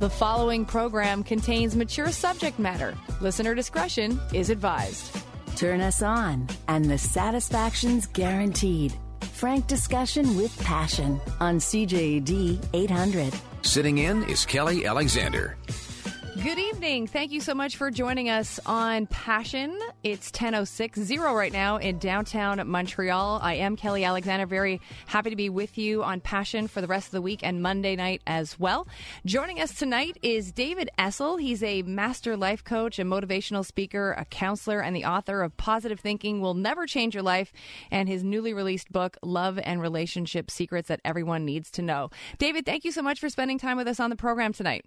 The following program contains mature subject matter. Listener discretion is advised. Turn us on, and the satisfaction's guaranteed. Frank discussion with passion on CJAD 800. Sitting in is Kelly Alexander. Good evening. Thank you so much for joining us on Passion. It's 10:06 right now in downtown Montreal. I am Kelly Alexander. Very happy to be with you on Passion for the rest of the week and Monday night as well. Joining us tonight is David Essel. He's a master life coach, a motivational speaker, a counselor, and the author of Positive Thinking Will Never Change Your Life and his newly released book Love and Relationship Secrets That Everyone Needs to Know. David, thank you so much for spending time with us on the program tonight.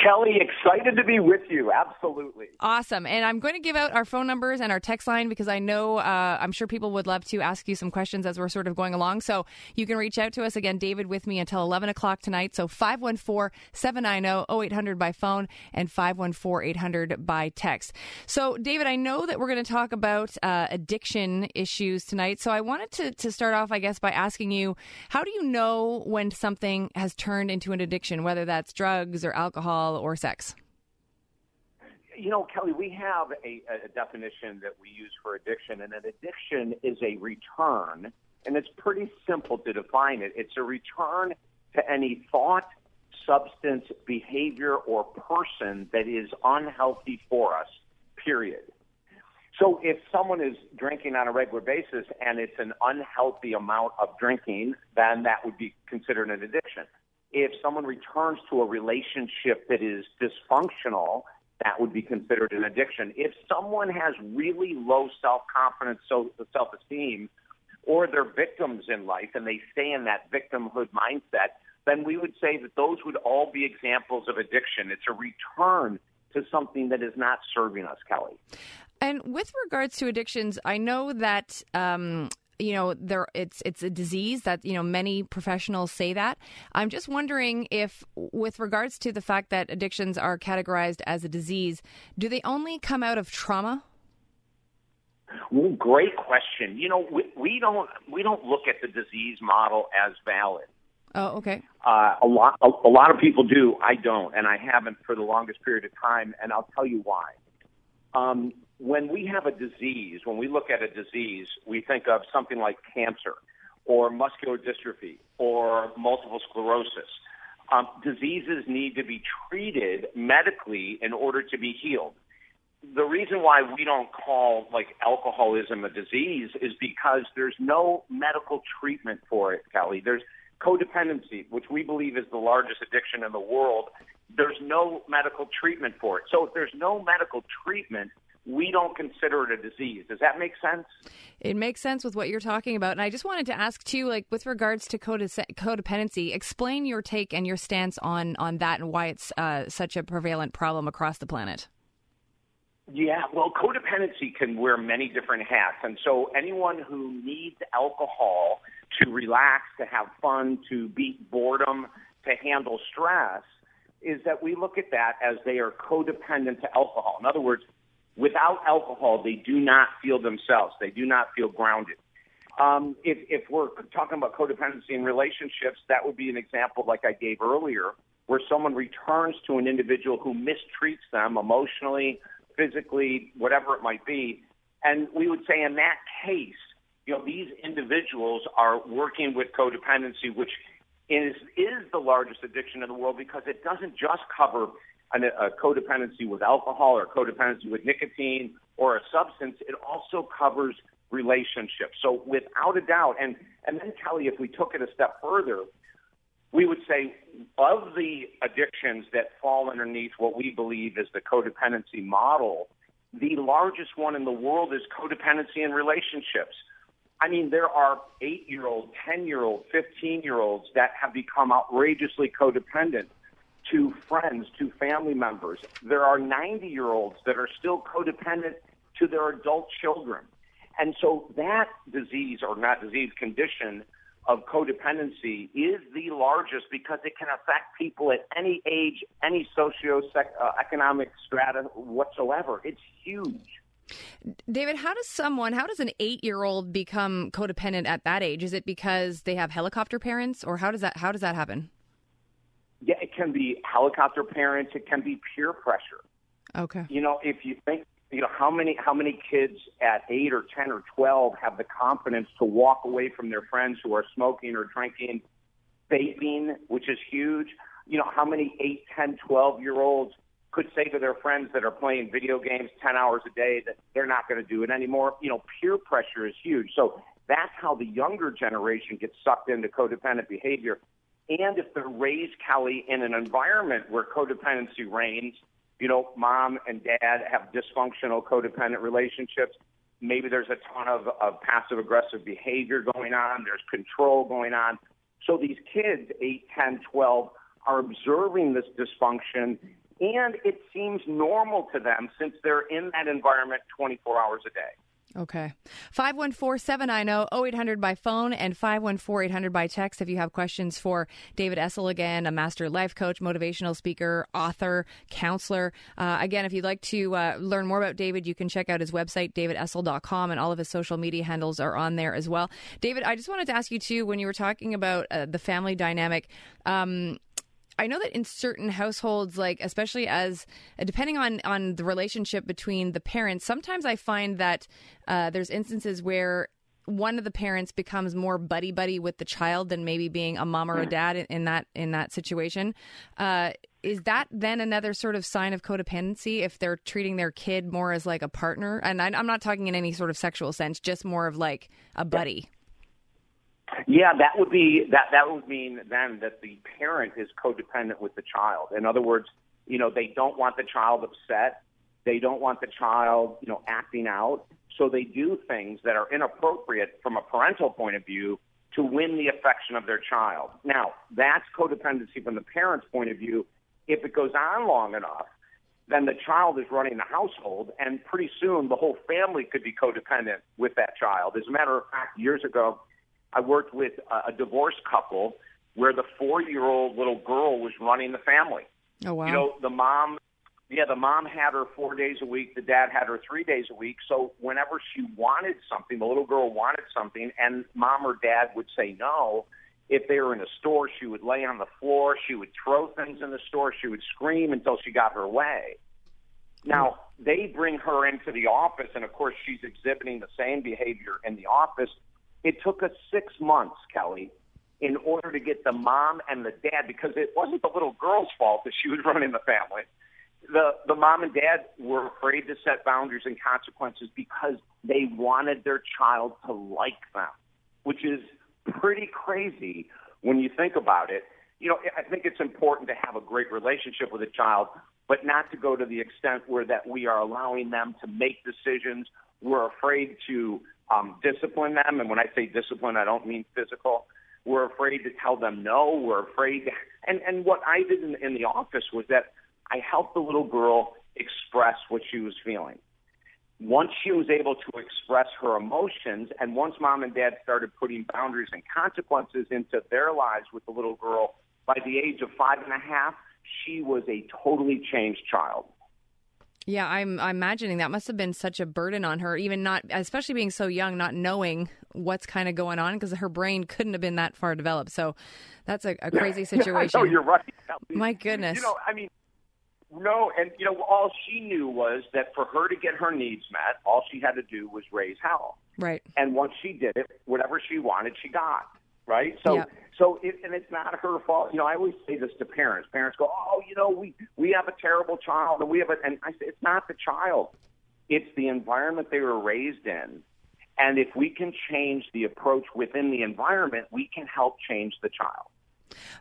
Kelly, excited to be with you. Absolutely. Awesome. And I'm going to give out our phone numbers and our text line because I know uh, I'm sure people would love to ask you some questions as we're sort of going along. So you can reach out to us again, David, with me until 11 o'clock tonight. So 514 790 0800 by phone and 514 800 by text. So, David, I know that we're going to talk about uh, addiction issues tonight. So I wanted to, to start off, I guess, by asking you how do you know when something has turned into an addiction, whether that's drugs or alcohol? Or sex? You know, Kelly, we have a, a definition that we use for addiction, and an addiction is a return, and it's pretty simple to define it. It's a return to any thought, substance, behavior, or person that is unhealthy for us, period. So if someone is drinking on a regular basis and it's an unhealthy amount of drinking, then that would be considered an addiction if someone returns to a relationship that is dysfunctional, that would be considered an addiction. If someone has really low self confidence, so self esteem, or they're victims in life and they stay in that victimhood mindset, then we would say that those would all be examples of addiction. It's a return to something that is not serving us, Kelly. And with regards to addictions, I know that um, you know there it's it's a disease that you know many professionals say that i'm just wondering if with regards to the fact that addictions are categorized as a disease do they only come out of trauma well, great question you know we, we don't we don't look at the disease model as valid Oh, okay. Uh, a lot, a, a lot of people do. I don't, and I haven't for the longest period of time, and I'll tell you why. Um, when we have a disease, when we look at a disease, we think of something like cancer or muscular dystrophy or multiple sclerosis. Um, diseases need to be treated medically in order to be healed. The reason why we don't call like alcoholism a disease is because there's no medical treatment for it, Kelly. There's codependency, which we believe is the largest addiction in the world. There's no medical treatment for it. So if there's no medical treatment, we don't consider it a disease. Does that make sense? It makes sense with what you're talking about. And I just wanted to ask too, like with regards to codependency, explain your take and your stance on on that and why it's uh, such a prevalent problem across the planet. Yeah, well, codependency can wear many different hats. And so anyone who needs alcohol to relax, to have fun, to beat boredom, to handle stress, is that we look at that as they are codependent to alcohol. In other words, Without alcohol, they do not feel themselves. They do not feel grounded. Um, if, if we're talking about codependency in relationships, that would be an example like I gave earlier, where someone returns to an individual who mistreats them emotionally, physically, whatever it might be. And we would say in that case, you know, these individuals are working with codependency, which is, is the largest addiction in the world because it doesn't just cover a codependency with alcohol or codependency with nicotine or a substance, it also covers relationships. So without a doubt, and, and then Kelly, if we took it a step further, we would say of the addictions that fall underneath what we believe is the codependency model, the largest one in the world is codependency in relationships. I mean, there are eight year old, 10 year old, 15 year olds that have become outrageously codependent to friends, to family members. There are 90 year olds that are still codependent to their adult children. And so that disease, or not disease, condition of codependency is the largest because it can affect people at any age, any socio-economic uh, strata whatsoever. It's huge. David, how does someone, how does an eight year old become codependent at that age? Is it because they have helicopter parents or how does that, how does that happen? Can be helicopter parents. It can be peer pressure. Okay. You know, if you think, you know, how many how many kids at eight or ten or twelve have the confidence to walk away from their friends who are smoking or drinking, vaping, which is huge. You know, how many eight, ten, twelve year olds could say to their friends that are playing video games 10 hours a day that they're not going to do it anymore. You know, peer pressure is huge. So that's how the younger generation gets sucked into codependent behavior. And if they're raised, Kelly, in an environment where codependency reigns, you know, mom and dad have dysfunctional codependent relationships. Maybe there's a ton of, of passive aggressive behavior going on. There's control going on. So these kids, 8, 10, 12, are observing this dysfunction and it seems normal to them since they're in that environment 24 hours a day. Okay. 514 790 0800 by phone and 514 800 by text if you have questions for David Essel again, a master life coach, motivational speaker, author, counselor. Uh, again, if you'd like to uh, learn more about David, you can check out his website, davidessel.com, and all of his social media handles are on there as well. David, I just wanted to ask you, too, when you were talking about uh, the family dynamic, um, I know that in certain households, like especially as uh, depending on on the relationship between the parents, sometimes I find that uh, there's instances where one of the parents becomes more buddy buddy with the child than maybe being a mom or a dad in, in that in that situation. Uh, is that then another sort of sign of codependency if they're treating their kid more as like a partner? And I, am not talking in any sort of sexual sense, just more of like a buddy. Yeah, that would be that. That would mean then that the parent is codependent with the child. In other words, you know, they don't want the child upset. They don't want the child, you know, acting out. So they do things that are inappropriate from a parental point of view to win the affection of their child. Now, that's codependency from the parent's point of view. If it goes on long enough, then the child is running the household, and pretty soon the whole family could be codependent with that child. As a matter of fact, years ago, I worked with a, a divorced couple where the four year old little girl was running the family. Oh wow! You know, the mom, yeah, the mom had her four days a week. The dad had her three days a week. So whenever she wanted something, the little girl wanted something, and mom or dad would say no. If they were in a store, she would lay on the floor. She would throw things in the store. She would scream until she got her way. Now, they bring her into the office, and of course, she's exhibiting the same behavior in the office. It took us six months, Kelly, in order to get the mom and the dad, because it wasn't the little girl's fault that she was running the family. The the mom and dad were afraid to set boundaries and consequences because they wanted their child to like them, which is pretty crazy when you think about it. You know, I think it's important to have a great relationship with a child, but not to go to the extent where that we are allowing them to make decisions. We're afraid to um, discipline them. And when I say discipline, I don't mean physical. We're afraid to tell them no. We're afraid. To, and, and what I did in, in the office was that I helped the little girl express what she was feeling. Once she was able to express her emotions, and once mom and dad started putting boundaries and consequences into their lives with the little girl, by the age of five and a half, she was a totally changed child. Yeah, I'm, I'm imagining that must have been such a burden on her, even not, especially being so young, not knowing what's kind of going on because her brain couldn't have been that far developed. So that's a, a crazy situation. no, you're right. My goodness. You know, I mean, no, and you know, all she knew was that for her to get her needs met, all she had to do was raise hell. Right. And once she did it, whatever she wanted, she got. Right. So. So, it, and it's not her fault. You know, I always say this to parents. Parents go, "Oh, you know, we we have a terrible child, and we have a," and I say, "It's not the child; it's the environment they were raised in." And if we can change the approach within the environment, we can help change the child.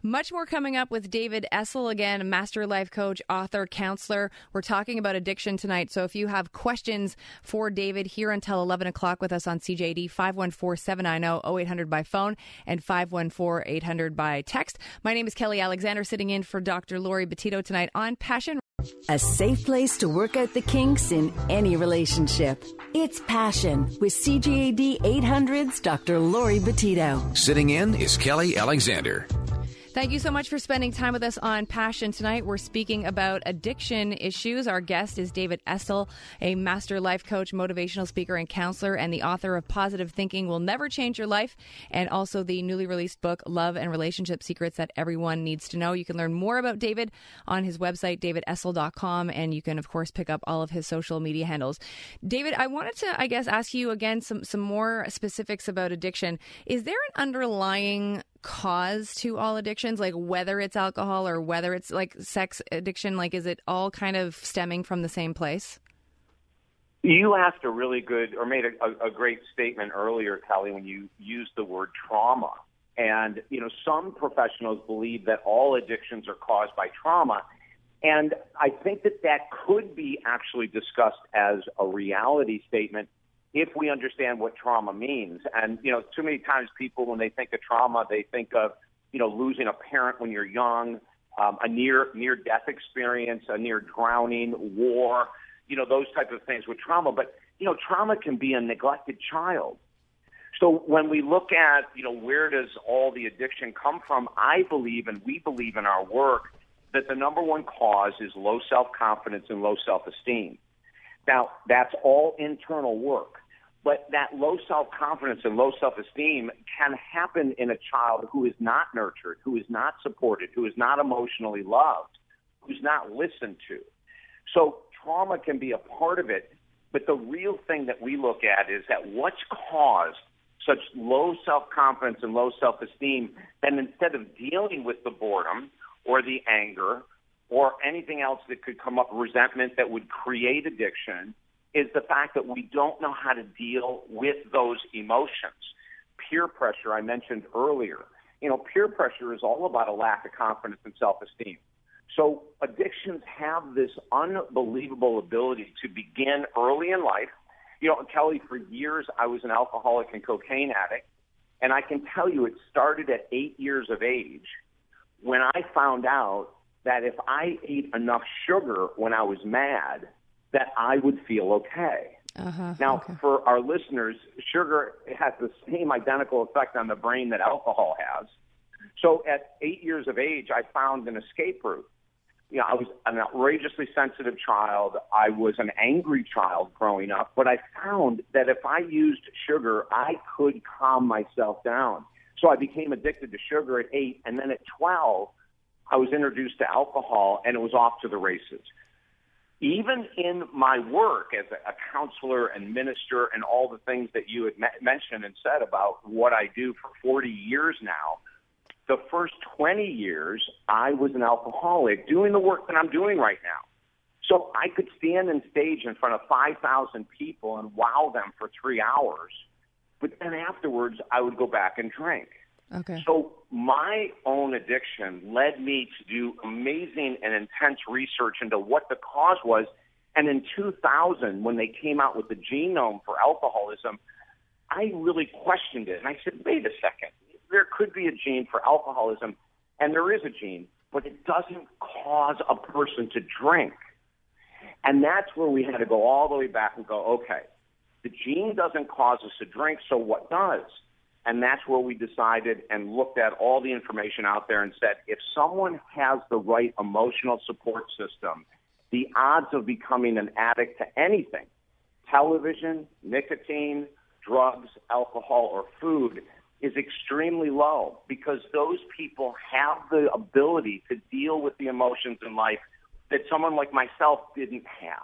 Much more coming up with David Essel again, master life coach, author, counselor. We're talking about addiction tonight. So if you have questions for David here until 11 o'clock with us on CJAD, 514 790 0800 by phone and 514 800 by text. My name is Kelly Alexander, sitting in for Dr. Laurie Betito tonight on Passion. A safe place to work out the kinks in any relationship. It's Passion with CJAD 800's Dr. Laurie Betito. Sitting in is Kelly Alexander. Thank you so much for spending time with us on Passion tonight. We're speaking about addiction issues. Our guest is David Essel, a master life coach, motivational speaker, and counselor, and the author of Positive Thinking Will Never Change Your Life, and also the newly released book, Love and Relationship Secrets That Everyone Needs to Know. You can learn more about David on his website, davidessel.com, and you can, of course, pick up all of his social media handles. David, I wanted to, I guess, ask you again some, some more specifics about addiction. Is there an underlying cause to all addictions like whether it's alcohol or whether it's like sex addiction like is it all kind of stemming from the same place? You asked a really good or made a, a great statement earlier kelly when you used the word trauma. And you know some professionals believe that all addictions are caused by trauma. And i think that that could be actually discussed as a reality statement if we understand what trauma means. And, you know, too many times people, when they think of trauma, they think of, you know, losing a parent when you're young, um, a near near death experience, a near drowning, war, you know, those type of things with trauma. But, you know, trauma can be a neglected child. So when we look at, you know, where does all the addiction come from, I believe and we believe in our work that the number one cause is low self-confidence and low self-esteem. Now, that's all internal work. But that low self confidence and low self esteem can happen in a child who is not nurtured, who is not supported, who is not emotionally loved, who's not listened to. So trauma can be a part of it. But the real thing that we look at is that what's caused such low self confidence and low self esteem, then instead of dealing with the boredom or the anger or anything else that could come up, resentment that would create addiction, is the fact that we don't know how to deal with those emotions. Peer pressure, I mentioned earlier. You know, peer pressure is all about a lack of confidence and self esteem. So addictions have this unbelievable ability to begin early in life. You know, Kelly, for years I was an alcoholic and cocaine addict. And I can tell you it started at eight years of age when I found out that if I ate enough sugar when I was mad, that I would feel okay. Uh-huh, now, okay. for our listeners, sugar has the same identical effect on the brain that alcohol has. So at eight years of age, I found an escape route. You know, I was an outrageously sensitive child. I was an angry child growing up, but I found that if I used sugar, I could calm myself down. So I became addicted to sugar at eight, and then at 12, I was introduced to alcohol, and it was off to the races even in my work as a, counselor and minister and all the things that you had me- mentioned and said about what I do for 40 years now, the first 20 years I was an alcoholic doing the work that I'm doing right now. So I could stand on stage in front of 5,000 people and wow them for three hours. But then afterwards, I would go back and drink. Okay. So my own addiction led me to do amazing and intense research into what the cause was. And in 2000, when they came out with the genome for alcoholism, I really questioned it. And I said, wait a second, there could be a gene for alcoholism, and there is a gene, but it doesn't cause a person to drink. And that's where we had to go all the way back and go, okay, the gene doesn't cause us to drink, so what does? And that's where we decided and looked at all the information out there and said, if someone has the right emotional support system, the odds of becoming an addict to anything, television, nicotine, drugs, alcohol, or food, is extremely low because those people have the ability to deal with the emotions in life that someone like myself didn't have.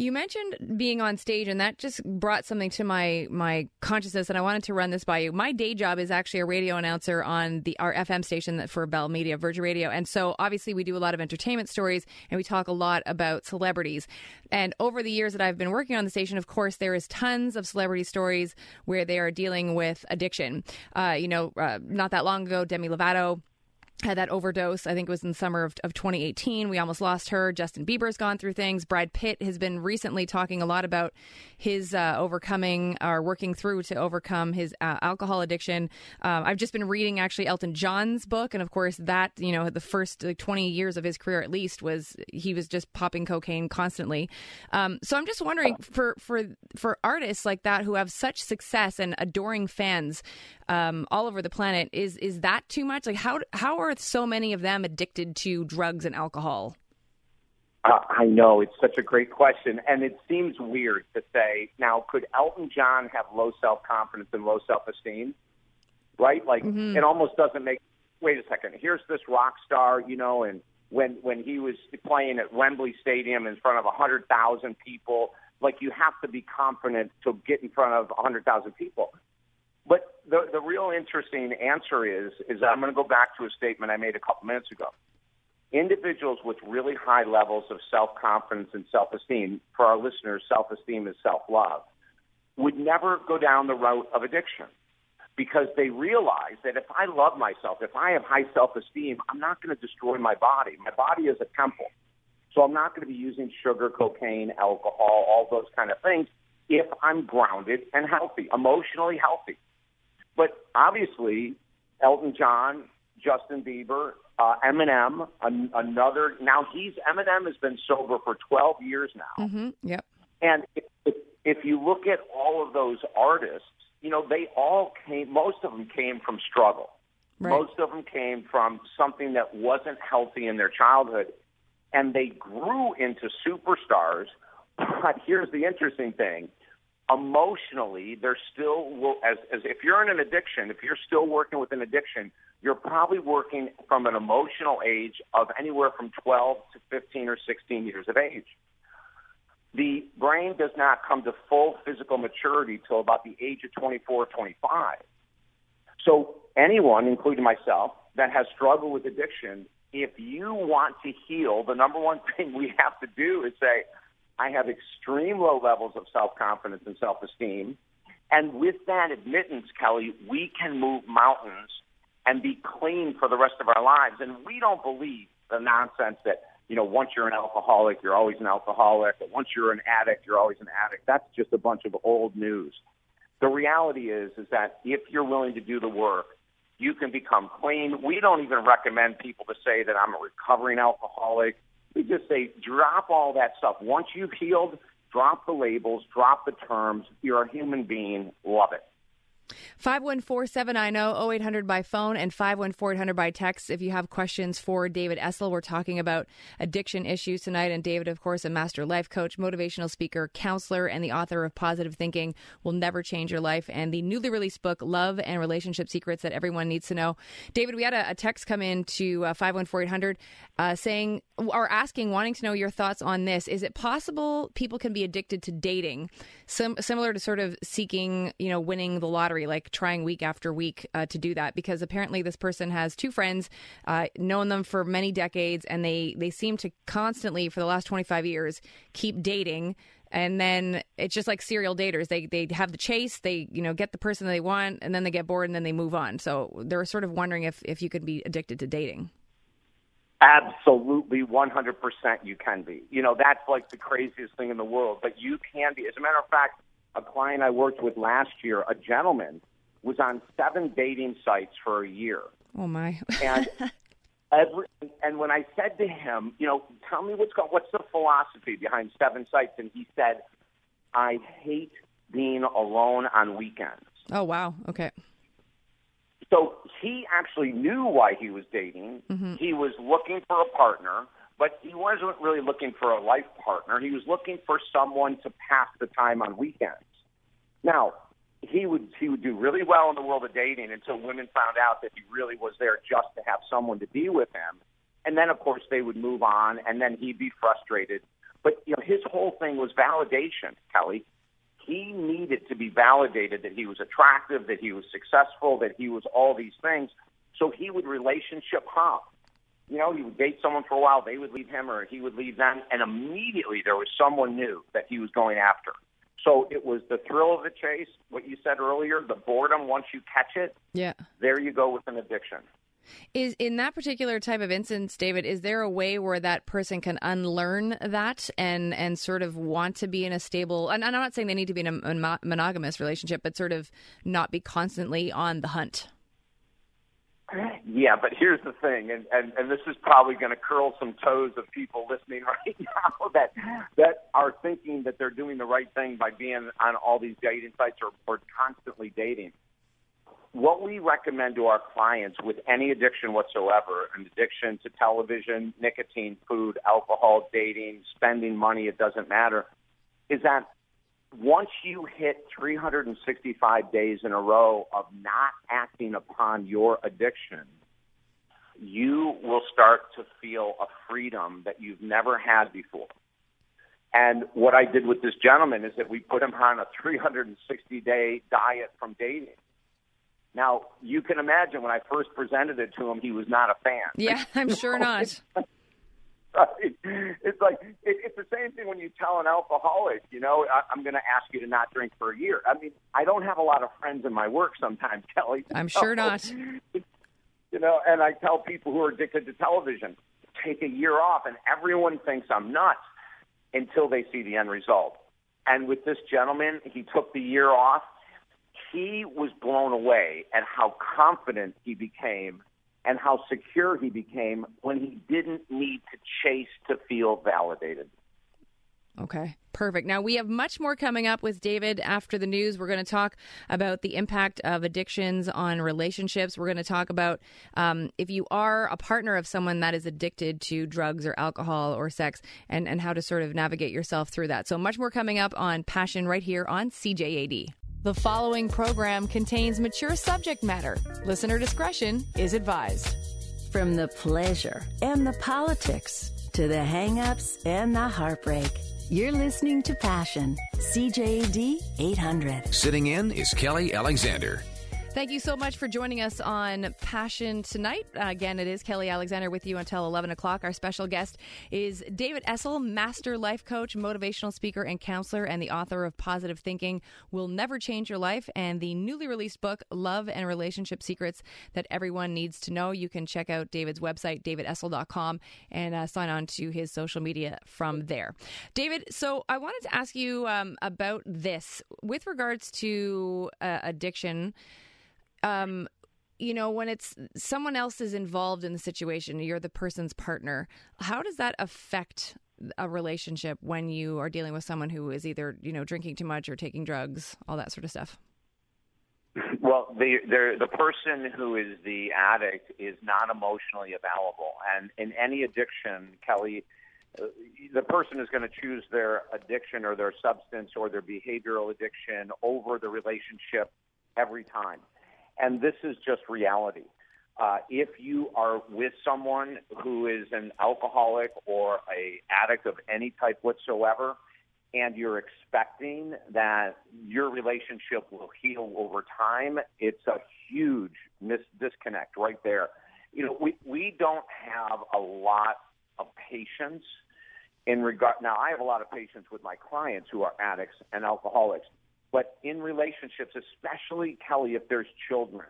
You mentioned being on stage, and that just brought something to my my consciousness, and I wanted to run this by you. My day job is actually a radio announcer on the our FM station for Bell Media, Virgin Radio, and so obviously we do a lot of entertainment stories, and we talk a lot about celebrities. And over the years that I've been working on the station, of course, there is tons of celebrity stories where they are dealing with addiction. Uh, you know, uh, not that long ago, Demi Lovato had that overdose. I think it was in the summer of, of 2018. We almost lost her. Justin Bieber's gone through things. Brad Pitt has been recently talking a lot about his uh, overcoming or working through to overcome his uh, alcohol addiction. Um, I've just been reading actually Elton John's book, and of course that you know the first like, 20 years of his career at least was he was just popping cocaine constantly. Um, so I'm just wondering for for for artists like that who have such success and adoring fans um, all over the planet, is is that too much? Like how how are so many of them addicted to drugs and alcohol? Uh, I know it's such a great question, and it seems weird to say. Now, could Elton John have low self confidence and low self esteem? Right? Like mm-hmm. it almost doesn't make. Wait a second. Here's this rock star, you know, and when when he was playing at Wembley Stadium in front of a hundred thousand people, like you have to be confident to get in front of a hundred thousand people. But the the real interesting answer is is I'm going to go back to a statement I made a couple minutes ago. Individuals with really high levels of self confidence and self esteem, for our listeners, self esteem is self love, would never go down the route of addiction because they realize that if I love myself, if I have high self esteem, I'm not going to destroy my body. My body is a temple. So I'm not going to be using sugar, cocaine, alcohol, all those kind of things if I'm grounded and healthy, emotionally healthy. But obviously, Elton John, Justin Bieber, uh, Eminem, an, another. Now he's Eminem has been sober for 12 years now. Mm-hmm. Yep. And if, if, if you look at all of those artists, you know they all came. Most of them came from struggle. Right. Most of them came from something that wasn't healthy in their childhood, and they grew into superstars. But here's the interesting thing: emotionally, they're still as as if you're in an addiction, if you're still working with an addiction, you're probably working from an emotional age of anywhere from 12 to 15 or 16 years of age. The brain does not come to full physical maturity till about the age of 24 or 25. So anyone, including myself, that has struggled with addiction, if you want to heal, the number one thing we have to do is say, I have extreme low levels of self confidence and self esteem. And with that admittance, Kelly, we can move mountains and be clean for the rest of our lives. And we don't believe the nonsense that, you know, once you're an alcoholic, you're always an alcoholic. Or once you're an addict, you're always an addict. That's just a bunch of old news. The reality is, is that if you're willing to do the work, you can become clean. We don't even recommend people to say that I'm a recovering alcoholic we just say drop all that stuff. Once you've healed, drop the labels, drop the terms. You're a human being. Love it. 514-790-0800 by phone and 514-800 by text if you have questions for David Essel. We're talking about addiction issues tonight. And David, of course, a master life coach, motivational speaker, counselor, and the author of Positive Thinking Will Never Change Your Life and the newly released book, Love and Relationship Secrets That Everyone Needs to Know. David, we had a, a text come in to uh, 514-800 uh, saying or asking, wanting to know your thoughts on this. Is it possible people can be addicted to dating, Sim- similar to sort of seeking, you know, winning the lottery? Like trying week after week uh, to do that because apparently this person has two friends, uh, known them for many decades, and they they seem to constantly for the last 25 years keep dating. And then it's just like serial daters. They they have the chase they you know get the person they want and then they get bored and then they move on. So they're sort of wondering if if you could be addicted to dating. Absolutely 100% you can be. You know that's like the craziest thing in the world but you can be. As a matter of fact a client I worked with last year, a gentleman, was on seven dating sites for a year. Oh my! and every and when I said to him, you know, tell me what's going, what's the philosophy behind seven sites, and he said, I hate being alone on weekends. Oh wow! Okay. So he actually knew why he was dating. Mm-hmm. He was looking for a partner but he wasn't really looking for a life partner. He was looking for someone to pass the time on weekends. Now, he would he would do really well in the world of dating until women found out that he really was there just to have someone to be with him. And then of course they would move on and then he'd be frustrated. But you know, his whole thing was validation, Kelly. He needed to be validated that he was attractive, that he was successful, that he was all these things. So he would relationship hop you know, he would date someone for a while, they would leave him or he would leave them, and immediately there was someone new that he was going after. So it was the thrill of the chase, what you said earlier, the boredom once you catch it. Yeah. There you go with an addiction. Is in that particular type of instance, David, is there a way where that person can unlearn that and and sort of want to be in a stable and I'm not saying they need to be in a monogamous relationship, but sort of not be constantly on the hunt? Yeah, but here's the thing, and, and, and this is probably going to curl some toes of people listening right now that that are thinking that they're doing the right thing by being on all these dating sites or, or constantly dating. What we recommend to our clients with any addiction whatsoever, an addiction to television, nicotine, food, alcohol, dating, spending money, it doesn't matter, is that once you hit 365 days in a row of not acting upon your addiction, you will start to feel a freedom that you've never had before. And what I did with this gentleman is that we put him on a 360 day diet from dating. Now, you can imagine when I first presented it to him, he was not a fan. Yeah, I'm sure not. Right? It's like it, it's the same thing when you tell an alcoholic, you know, I, I'm going to ask you to not drink for a year. I mean, I don't have a lot of friends in my work sometimes, Kelly. I'm sure not. You know, and I tell people who are addicted to television, take a year off, and everyone thinks I'm nuts until they see the end result. And with this gentleman, he took the year off. He was blown away at how confident he became and how secure he became when he didn't need to chase to feel validated. Okay, perfect. Now we have much more coming up with David after the news. We're going to talk about the impact of addictions on relationships. We're going to talk about um, if you are a partner of someone that is addicted to drugs or alcohol or sex and, and how to sort of navigate yourself through that. So much more coming up on Passion right here on CJAD. The following program contains mature subject matter. Listener discretion is advised. From the pleasure and the politics to the hangups and the heartbreak, you're listening to Passion, CJAD 800. Sitting in is Kelly Alexander. Thank you so much for joining us on Passion tonight. Again, it is Kelly Alexander with you until 11 o'clock. Our special guest is David Essel, master life coach, motivational speaker, and counselor, and the author of Positive Thinking Will Never Change Your Life and the newly released book, Love and Relationship Secrets That Everyone Needs to Know. You can check out David's website, davidessel.com, and uh, sign on to his social media from there. David, so I wanted to ask you um, about this with regards to uh, addiction um, you know, when it's someone else is involved in the situation, you're the person's partner. How does that affect a relationship when you are dealing with someone who is either, you know, drinking too much or taking drugs, all that sort of stuff? Well, the the person who is the addict is not emotionally available, and in any addiction, Kelly, uh, the person is going to choose their addiction or their substance or their behavioral addiction over the relationship every time and this is just reality. Uh, if you are with someone who is an alcoholic or a addict of any type whatsoever, and you're expecting that your relationship will heal over time, it's a huge mis- disconnect right there. You know, we we don't have a lot of patience in regard. Now, I have a lot of patience with my clients who are addicts and alcoholics, but in relationships, especially Kelly, if there's children,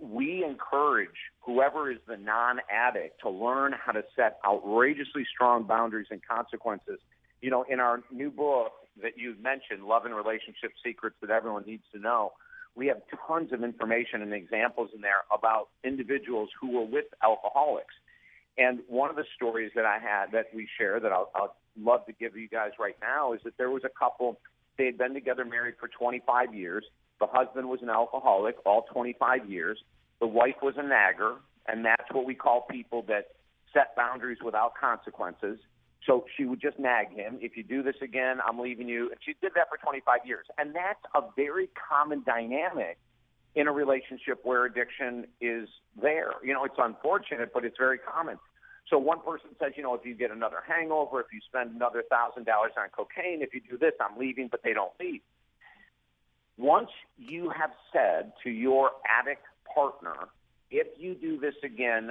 we encourage whoever is the non addict to learn how to set outrageously strong boundaries and consequences. You know, in our new book that you mentioned, Love and Relationship Secrets That Everyone Needs to Know, we have tons of information and examples in there about individuals who were with alcoholics. And one of the stories that I had that we share that I'll, I'll love to give you guys right now is that there was a couple they had been together married for 25 years. The husband was an alcoholic all 25 years. The wife was a nagger, and that's what we call people that set boundaries without consequences. So she would just nag him. If you do this again, I'm leaving you. And she did that for 25 years. And that's a very common dynamic in a relationship where addiction is there. You know, it's unfortunate, but it's very common. So one person says, you know, if you get another hangover, if you spend another thousand dollars on cocaine, if you do this, I'm leaving, but they don't leave. Once you have said to your addict partner, if you do this again,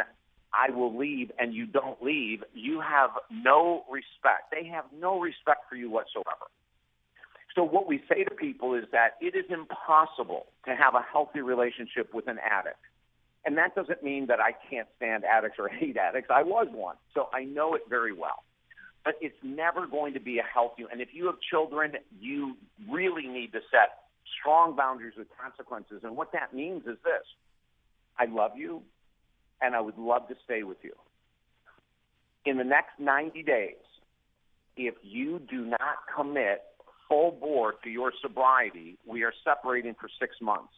I will leave, and you don't leave, you have no respect. They have no respect for you whatsoever. So, what we say to people is that it is impossible to have a healthy relationship with an addict And that doesn't mean that I can't stand addicts or hate addicts. I was one, so I know it very well. But it's never going to be a healthy. And if you have children, you really need to set strong boundaries with consequences. And what that means is this I love you, and I would love to stay with you. In the next 90 days, if you do not commit full bore to your sobriety, we are separating for six months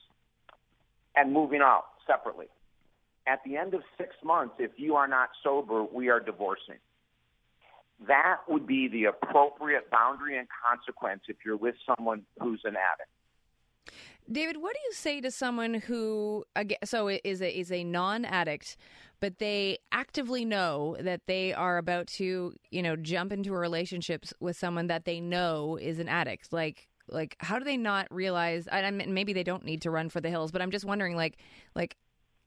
and moving out separately. At the end of six months, if you are not sober, we are divorcing. That would be the appropriate boundary and consequence if you're with someone who's an addict. David, what do you say to someone who so is a is a non-addict, but they actively know that they are about to, you know, jump into a relationship with someone that they know is an addict? Like like how do they not realize mean maybe they don't need to run for the hills, but I'm just wondering like like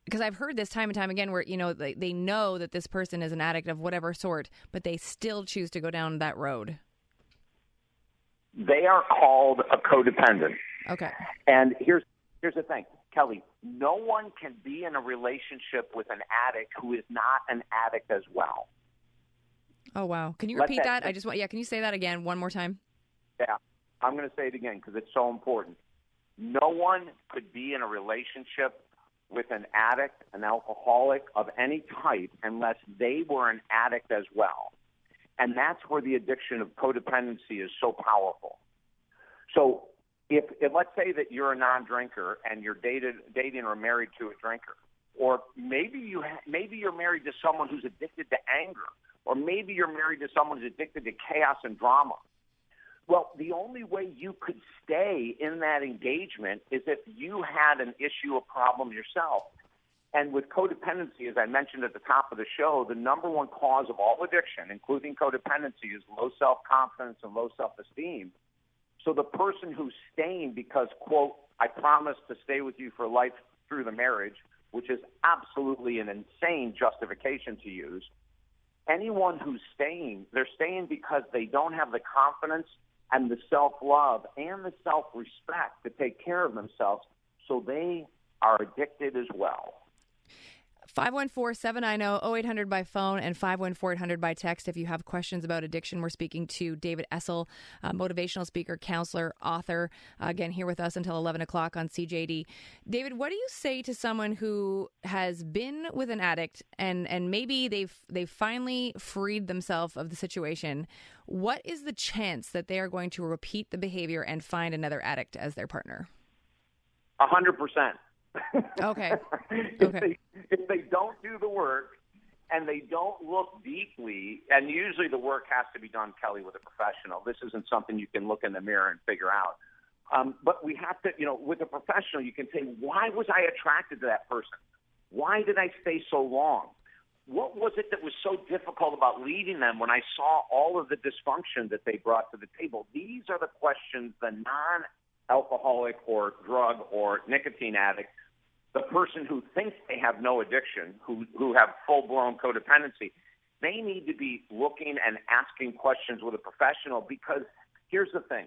because I've heard this time and time again where you know they, they know that this person is an addict of whatever sort, but they still choose to go down that road. They are called a codependent. Okay. And here's here's the thing, Kelly. No one can be in a relationship with an addict who is not an addict as well. Oh wow! Can you repeat that, that? I just want yeah. Can you say that again one more time? Yeah, I'm going to say it again because it's so important. No one could be in a relationship with an addict, an alcoholic of any type, unless they were an addict as well. And that's where the addiction of codependency is so powerful. So if, if let's say that you're a non-drinker and you're dated, dating or married to a drinker, or maybe you ha- maybe you're married to someone who's addicted to anger, or maybe you're married to someone who's addicted to chaos and drama. Well, the only way you could stay in that engagement is if you had an issue, a problem yourself. And with codependency, as I mentioned at the top of the show, the number one cause of all addiction, including codependency, is low self confidence and low self esteem. So the person who's staying because, quote, I promise to stay with you for life through the marriage, which is absolutely an insane justification to use. Anyone who's staying, they're staying because they don't have the confidence and the self love and the self respect to take care of themselves. So they are addicted as well. 514 790 0800 by phone and 514 800 by text if you have questions about addiction. We're speaking to David Essel, motivational speaker, counselor, author, uh, again, here with us until 11 o'clock on CJAD. David, what do you say to someone who has been with an addict and, and maybe they've, they've finally freed themselves of the situation? What is the chance that they are going to repeat the behavior and find another addict as their partner? A hundred percent. Okay. if, okay. They, if they don't do the work and they don't look deeply, and usually the work has to be done, Kelly, with a professional. This isn't something you can look in the mirror and figure out. Um, but we have to, you know, with a professional, you can say, why was I attracted to that person? Why did I stay so long? What was it that was so difficult about leaving them when I saw all of the dysfunction that they brought to the table? These are the questions the non alcoholic or drug or nicotine addict the person who thinks they have no addiction, who, who have full blown codependency, they need to be looking and asking questions with a professional because here's the thing.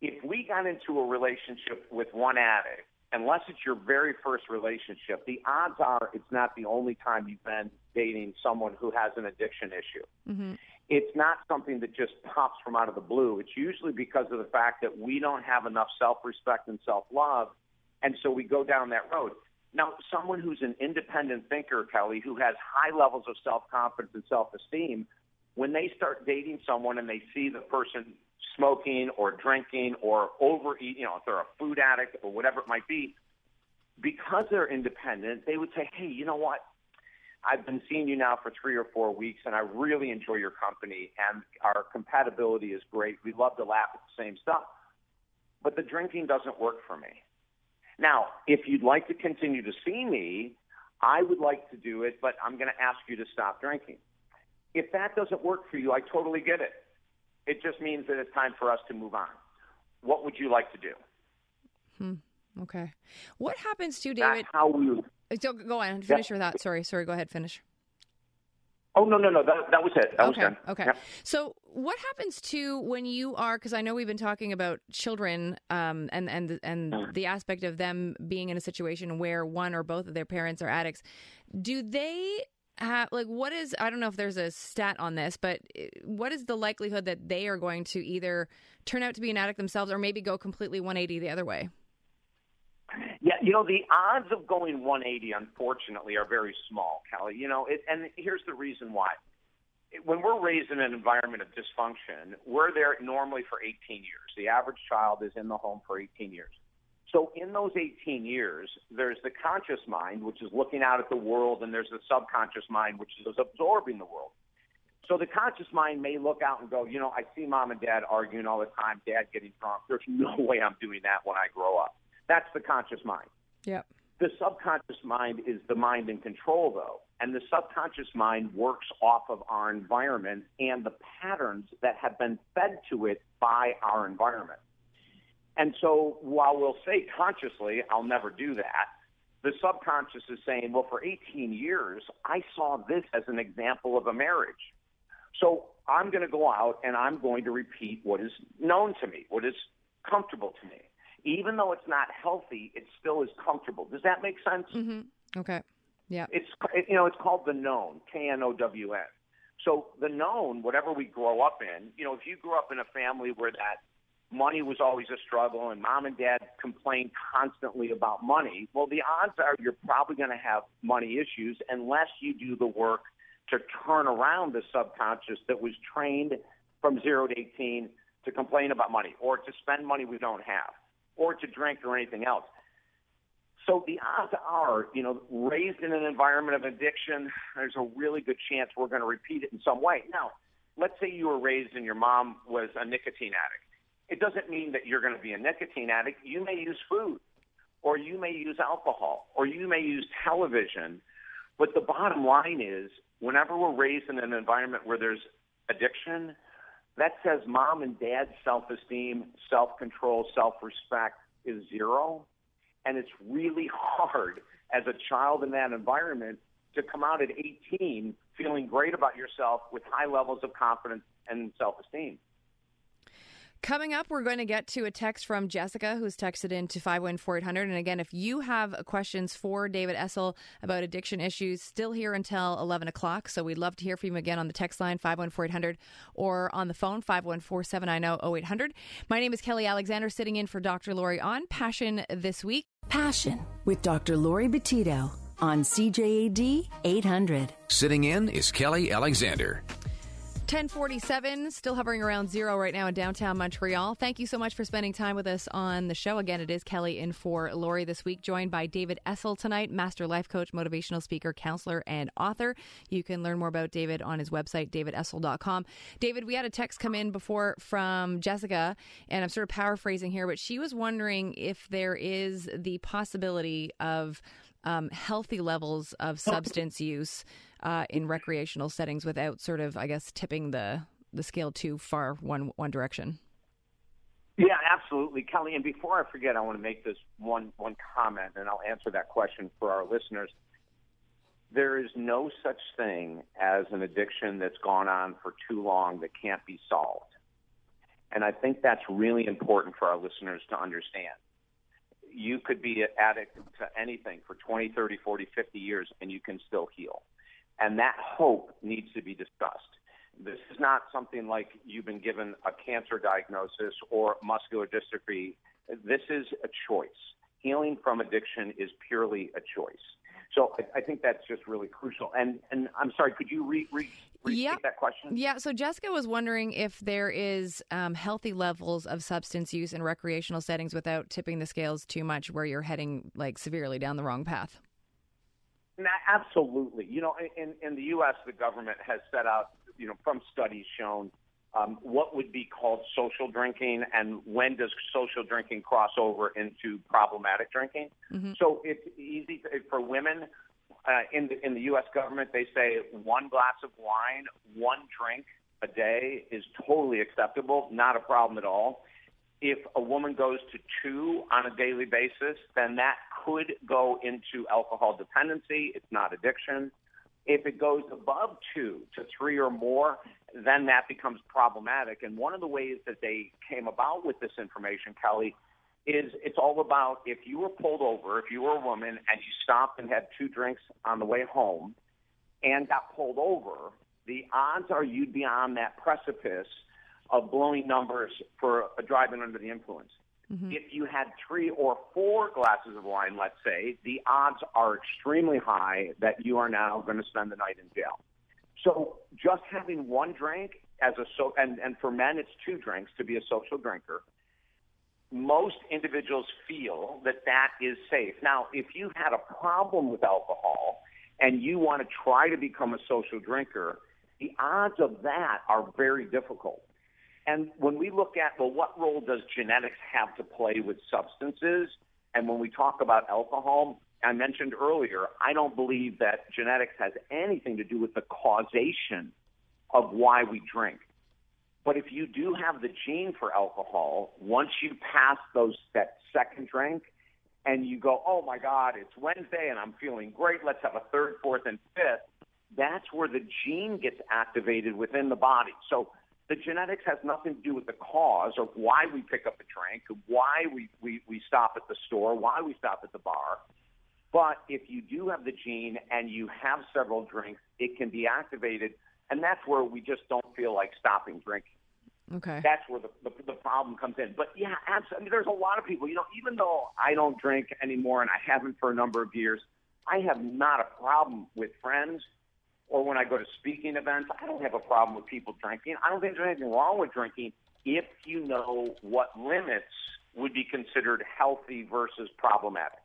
If we got into a relationship with one addict, unless it's your very first relationship, the odds are it's not the only time you've been dating someone who has an addiction issue. Mm-hmm. It's not something that just pops from out of the blue. It's usually because of the fact that we don't have enough self respect and self love and so we go down that road. Now, someone who's an independent thinker, Kelly, who has high levels of self confidence and self esteem, when they start dating someone and they see the person smoking or drinking or overeating, you know, if they're a food addict or whatever it might be, because they're independent, they would say, hey, you know what? I've been seeing you now for three or four weeks, and I really enjoy your company, and our compatibility is great. We love to laugh at the same stuff. But the drinking doesn't work for me. Now, if you'd like to continue to see me, I would like to do it, but I'm going to ask you to stop drinking. If that doesn't work for you, I totally get it. It just means that it's time for us to move on. What would you like to do? Hmm. Okay. What happens to David? That's how we. So go on. Finish yeah. your thought. Sorry. Sorry. Go ahead. Finish. Oh no no no that that was it that okay, was done. Okay. Yep. So what happens to when you are because I know we've been talking about children um, and and and Mm. the aspect of them being in a situation where one or both of their parents are addicts. Do they have like what is I don't know if there's a stat on this, but uh, what is the likelihood that they are going to either turn out to be an addict themselves or maybe go completely 180 the other way? You know the odds of going 180, unfortunately, are very small, Kelly. You know, it, and here's the reason why. When we're raised in an environment of dysfunction, we're there normally for 18 years. The average child is in the home for 18 years. So in those 18 years, there's the conscious mind, which is looking out at the world, and there's the subconscious mind, which is absorbing the world. So the conscious mind may look out and go, you know, I see mom and dad arguing all the time, dad getting drunk. There's no way I'm doing that when I grow up. That's the conscious mind. Yep. The subconscious mind is the mind in control, though. And the subconscious mind works off of our environment and the patterns that have been fed to it by our environment. And so while we'll say consciously, I'll never do that, the subconscious is saying, well, for 18 years, I saw this as an example of a marriage. So I'm going to go out and I'm going to repeat what is known to me, what is comfortable to me. Even though it's not healthy, it still is comfortable. Does that make sense? Mm-hmm. Okay. Yeah. It's you know it's called the known, K N O W N. So the known, whatever we grow up in, you know, if you grew up in a family where that money was always a struggle and mom and dad complained constantly about money, well, the odds are you're probably going to have money issues unless you do the work to turn around the subconscious that was trained from zero to 18 to complain about money or to spend money we don't have or to drink or anything else. So the odds are, you know, raised in an environment of addiction, there's a really good chance we're going to repeat it in some way. Now, let's say you were raised and your mom was a nicotine addict. It doesn't mean that you're going to be a nicotine addict. You may use food, or you may use alcohol, or you may use television. But the bottom line is, whenever we're raised in an environment where there's addiction, that says mom and dad's self esteem, self control, self respect is zero. And it's really hard as a child in that environment to come out at 18 feeling great about yourself with high levels of confidence and self esteem. Coming up, we're going to get to a text from Jessica who's texted in to 51400. And again, if you have questions for David Essel about addiction issues, still here until 11 o'clock. So we'd love to hear from you again on the text line 51400 or on the phone 514 790 0800. My name is Kelly Alexander, sitting in for Dr. Laurie on Passion this week. Passion with Dr. Laurie Betito on CJAD 800. Sitting in is Kelly Alexander. 1047, still hovering around zero right now in downtown Montreal. Thank you so much for spending time with us on the show. Again, it is Kelly in for Laurie this week, joined by David Essel tonight, master life coach, motivational speaker, counselor, and author. You can learn more about David on his website, davidessel.com. David, we had a text come in before from Jessica, and I'm sort of paraphrasing here, but she was wondering if there is the possibility of um, healthy levels of substance use uh, in recreational settings without sort of, I guess, tipping the the scale too far one one direction. Yeah, absolutely, Kelly. And before I forget, I want to make this one one comment, and I'll answer that question for our listeners. There is no such thing as an addiction that's gone on for too long that can't be solved. And I think that's really important for our listeners to understand. You could be an addict to anything for 20, 30, 40, 50 years, and you can still heal. And that hope needs to be discussed. This is not something like you've been given a cancer diagnosis or muscular dystrophy. This is a choice. Healing from addiction is purely a choice. So I, I think that's just really crucial. And and I'm sorry, could you re, re, Yeah. that question? Yeah, so Jessica was wondering if there is um, healthy levels of substance use in recreational settings without tipping the scales too much, where you're heading like severely down the wrong path. Na- Absolutely. You know, in, in the U.S., the government has set out, you know, from studies shown um, what would be called social drinking and when does social drinking cross over into problematic drinking. So it's easy to, for women. Uh, in the in the U.S. government, they say one glass of wine, one drink a day is totally acceptable, not a problem at all. If a woman goes to two on a daily basis, then that could go into alcohol dependency. It's not addiction. If it goes above two to three or more, then that becomes problematic. And one of the ways that they came about with this information, Kelly, is it's all about if you were pulled over, if you were a woman and you stopped and had two drinks on the way home and got pulled over, the odds are you'd be on that precipice of blowing numbers for driving under the influence. Mm-hmm. If you had three or four glasses of wine, let's say, the odds are extremely high that you are now going to spend the night in jail. So just having one drink as a so and, and for men it's two drinks to be a social drinker. Most individuals feel that that is safe. Now, if you had a problem with alcohol and you want to try to become a social drinker, the odds of that are very difficult. And when we look at, well, what role does genetics have to play with substances? And when we talk about alcohol, I mentioned earlier, I don't believe that genetics has anything to do with the causation of why we drink. But if you do have the gene for alcohol, once you pass those that second drink and you go, oh my God, it's Wednesday and I'm feeling great, let's have a third, fourth, and fifth, that's where the gene gets activated within the body. So the genetics has nothing to do with the cause of why we pick up a drink, why we, we, we stop at the store, why we stop at the bar. But if you do have the gene and you have several drinks, it can be activated, and that's where we just don't feel like stopping drinking. Okay. That's where the, the, the problem comes in. But yeah, absolutely. I mean, there's a lot of people, you know, even though I don't drink anymore and I haven't for a number of years, I have not a problem with friends or when I go to speaking events, I don't have a problem with people drinking. I don't think there's anything wrong with drinking if you know what limits would be considered healthy versus problematic.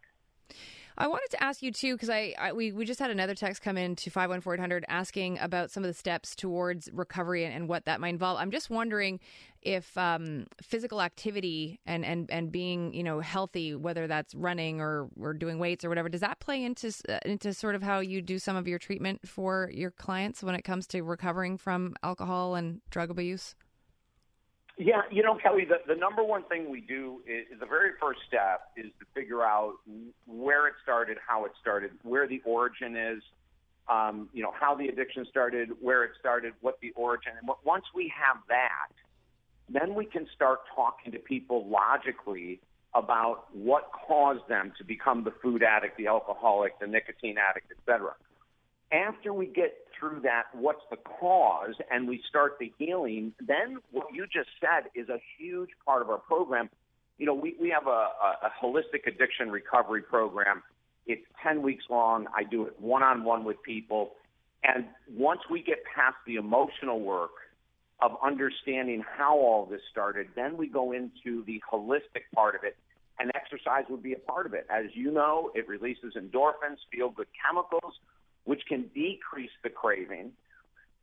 I wanted to ask you too because I, I, we we just had another text come in to five one four eight hundred asking about some of the steps towards recovery and, and what that might involve. I'm just wondering if um, physical activity and, and and being you know healthy, whether that's running or or doing weights or whatever, does that play into uh, into sort of how you do some of your treatment for your clients when it comes to recovering from alcohol and drug abuse? Yeah, you know, Kelly, the, the number one thing we do is, the very first step is to figure out where it started, how it started, where the origin is, um, you know, how the addiction started, where it started, what the origin. And once we have that, then we can start talking to people logically about what caused them to become the food addict, the alcoholic, the nicotine addict, et cetera after we get through that, what's the cause, and we start the healing, then what you just said is a huge part of our program. You know, we, we have a, a, a holistic addiction recovery program. It's 10 weeks long. I do it one on one with people. And once we get past the emotional work of understanding how all this started, then we go into the holistic part of it. And exercise would be a part of it. As you know, it releases endorphins, feel good chemicals, which can decrease the craving.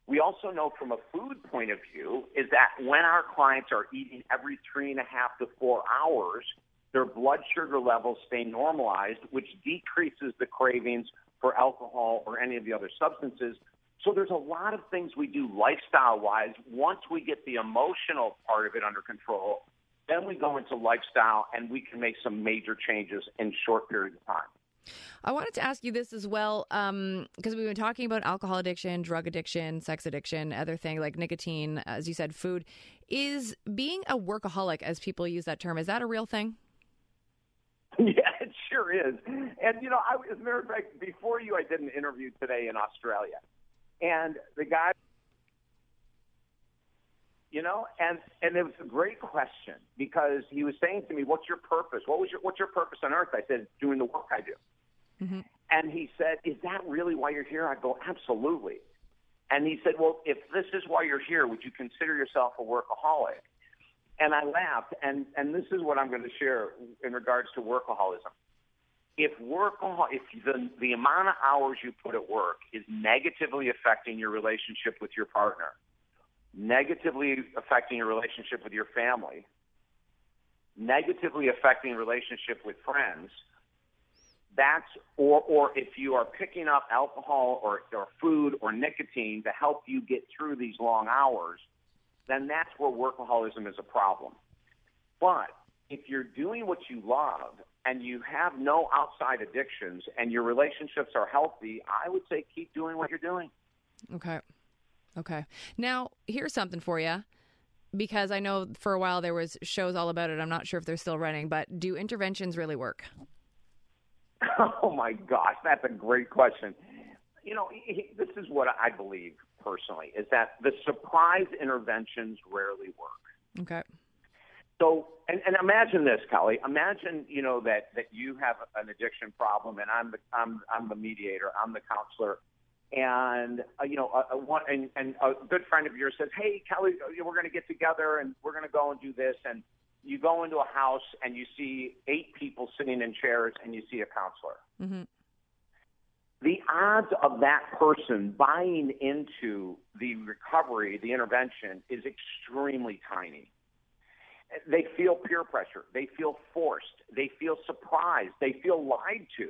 We also know from a food point of view is that when our clients are eating every three and a half to four hours, their blood sugar levels stay normalized, which decreases the cravings for alcohol or any of the other substances. So there's a lot of things we do lifestyle wise. Once we get the emotional part of it under control, then we go into lifestyle and we can make some major changes in short periods of time. I wanted to ask you this as well, because um, we've been talking about alcohol addiction, drug addiction, sex addiction, other things like nicotine, as you said, food. Is being a workaholic, as people use that term, is that a real thing? Yeah, it sure is. And you know, I, as a matter of fact, before you, I did an interview today in Australia, and the guy you know and and it was a great question because he was saying to me what's your purpose what was your what's your purpose on earth i said doing the work i do mm-hmm. and he said is that really why you're here? I go absolutely. And he said well if this is why you're here would you consider yourself a workaholic? And i laughed and and this is what i'm going to share in regards to workaholism. If workahol if the the amount of hours you put at work is negatively affecting your relationship with your partner negatively affecting your relationship with your family, negatively affecting relationship with friends, that's or or if you are picking up alcohol or, or food or nicotine to help you get through these long hours, then that's where workaholism is a problem. But if you're doing what you love and you have no outside addictions and your relationships are healthy, I would say keep doing what you're doing. Okay. Okay. Now, here's something for you because I know for a while there was shows all about it. I'm not sure if they're still running, but do interventions really work? Oh my gosh, that's a great question. You know, this is what I believe personally is that the surprise interventions rarely work. Okay. So, and, and imagine this, Kelly. Imagine, you know, that that you have an addiction problem, and I'm the I'm I'm the mediator, I'm the counselor, and uh, you know, a, a one and, and a good friend of yours says, "Hey, Kelly, we're going to get together and we're going to go and do this." And you go into a house and you see eight people sitting in chairs, and you see a counselor. Mm-hmm. The odds of that person buying into the recovery, the intervention, is extremely tiny they feel peer pressure. They feel forced. They feel surprised. They feel lied to.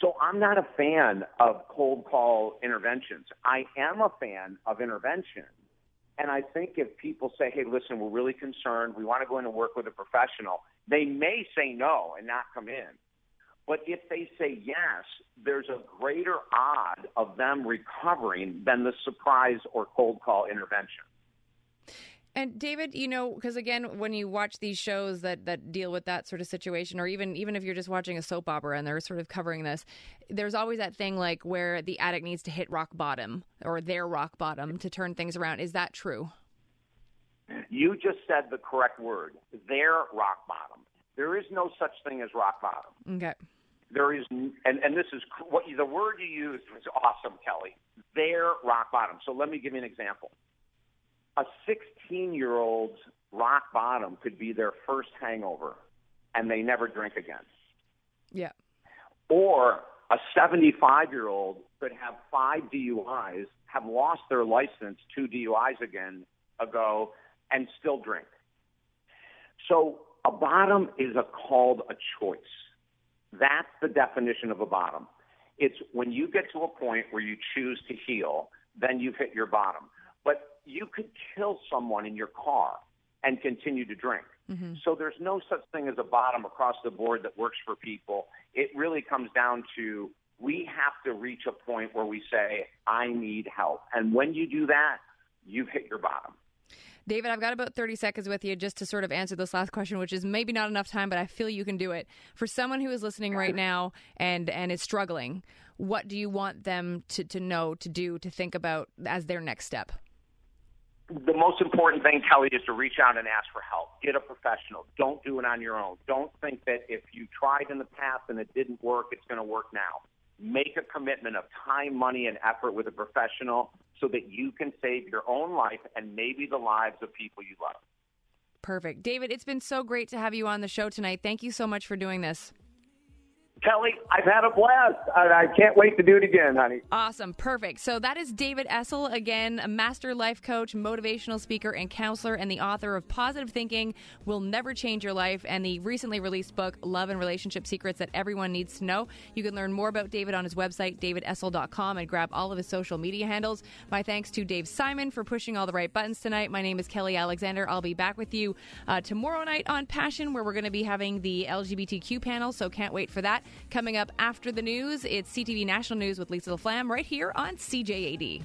So I'm not a fan of cold call interventions. I am a fan of intervention. And I think if people say, hey, listen, we're really concerned, we want to go in and work with a professional, they may say no and not come in. But if they say yes, there's a greater odd of them recovering than the surprise or cold call intervention. And David, you know, because again, when you watch these shows that that deal with that sort of situation, or even even if you're just watching a soap opera and they're sort of covering this, there's always that thing like where the addict needs to hit rock bottom or their rock bottom to turn things around. Is that true? You just said the correct word. Their rock bottom. There is no such thing as rock bottom. Okay. There is, and and this is what the word you used was awesome, Kelly. Their rock bottom. So let me give you an example a 16 year old's rock bottom could be their first hangover and they never drink again. Yeah. Or a 75 year old could have five DUIs, have lost their license, two DUIs again ago, and still drink. So a bottom is a called a choice. That's the definition of a bottom. It's when you get to a point where you choose to heal, then you've hit your bottom. But you could kill someone in your car and continue to drink. Mm-hmm. So there's no such thing as a bottom across the board that works for people. It really comes down to we have to reach a point where we say, I need help. And when you do that, you've hit your bottom. David, I've got about 30 seconds with you just to sort of answer this last question, which is maybe not enough time, but I feel you can do it. For someone who is listening right now and, and is struggling, what do you want them to, to know, to do, to think about as their next step? The most important thing, Kelly, is to reach out and ask for help. Get a professional. Don't do it on your own. Don't think that if you tried in the past and it didn't work, it's going to work now. Make a commitment of time, money, and effort with a professional so that you can save your own life and maybe the lives of people you love. Perfect. David, it's been so great to have you on the show tonight. Thank you so much for doing this. Kelly, I've had a blast. I can't wait to do it again, honey. Awesome. Perfect. So that is David Essel, again, a master life coach, motivational speaker, and counselor, and the author of Positive Thinking Will Never Change Your Life and the recently released book, Love and Relationship Secrets That Everyone Needs to Know. You can learn more about David on his website, davidessel.com, and grab all of his social media handles. My thanks to Dave Simon for pushing all the right buttons tonight. My name is Kelly Alexander. I'll be back with you uh, tomorrow night on Passion, where we're going to be having the LGBTQ panel, so can't wait for that. Coming up after the news, it's CTV National News with Lisa LaFlamme right here on CJAD.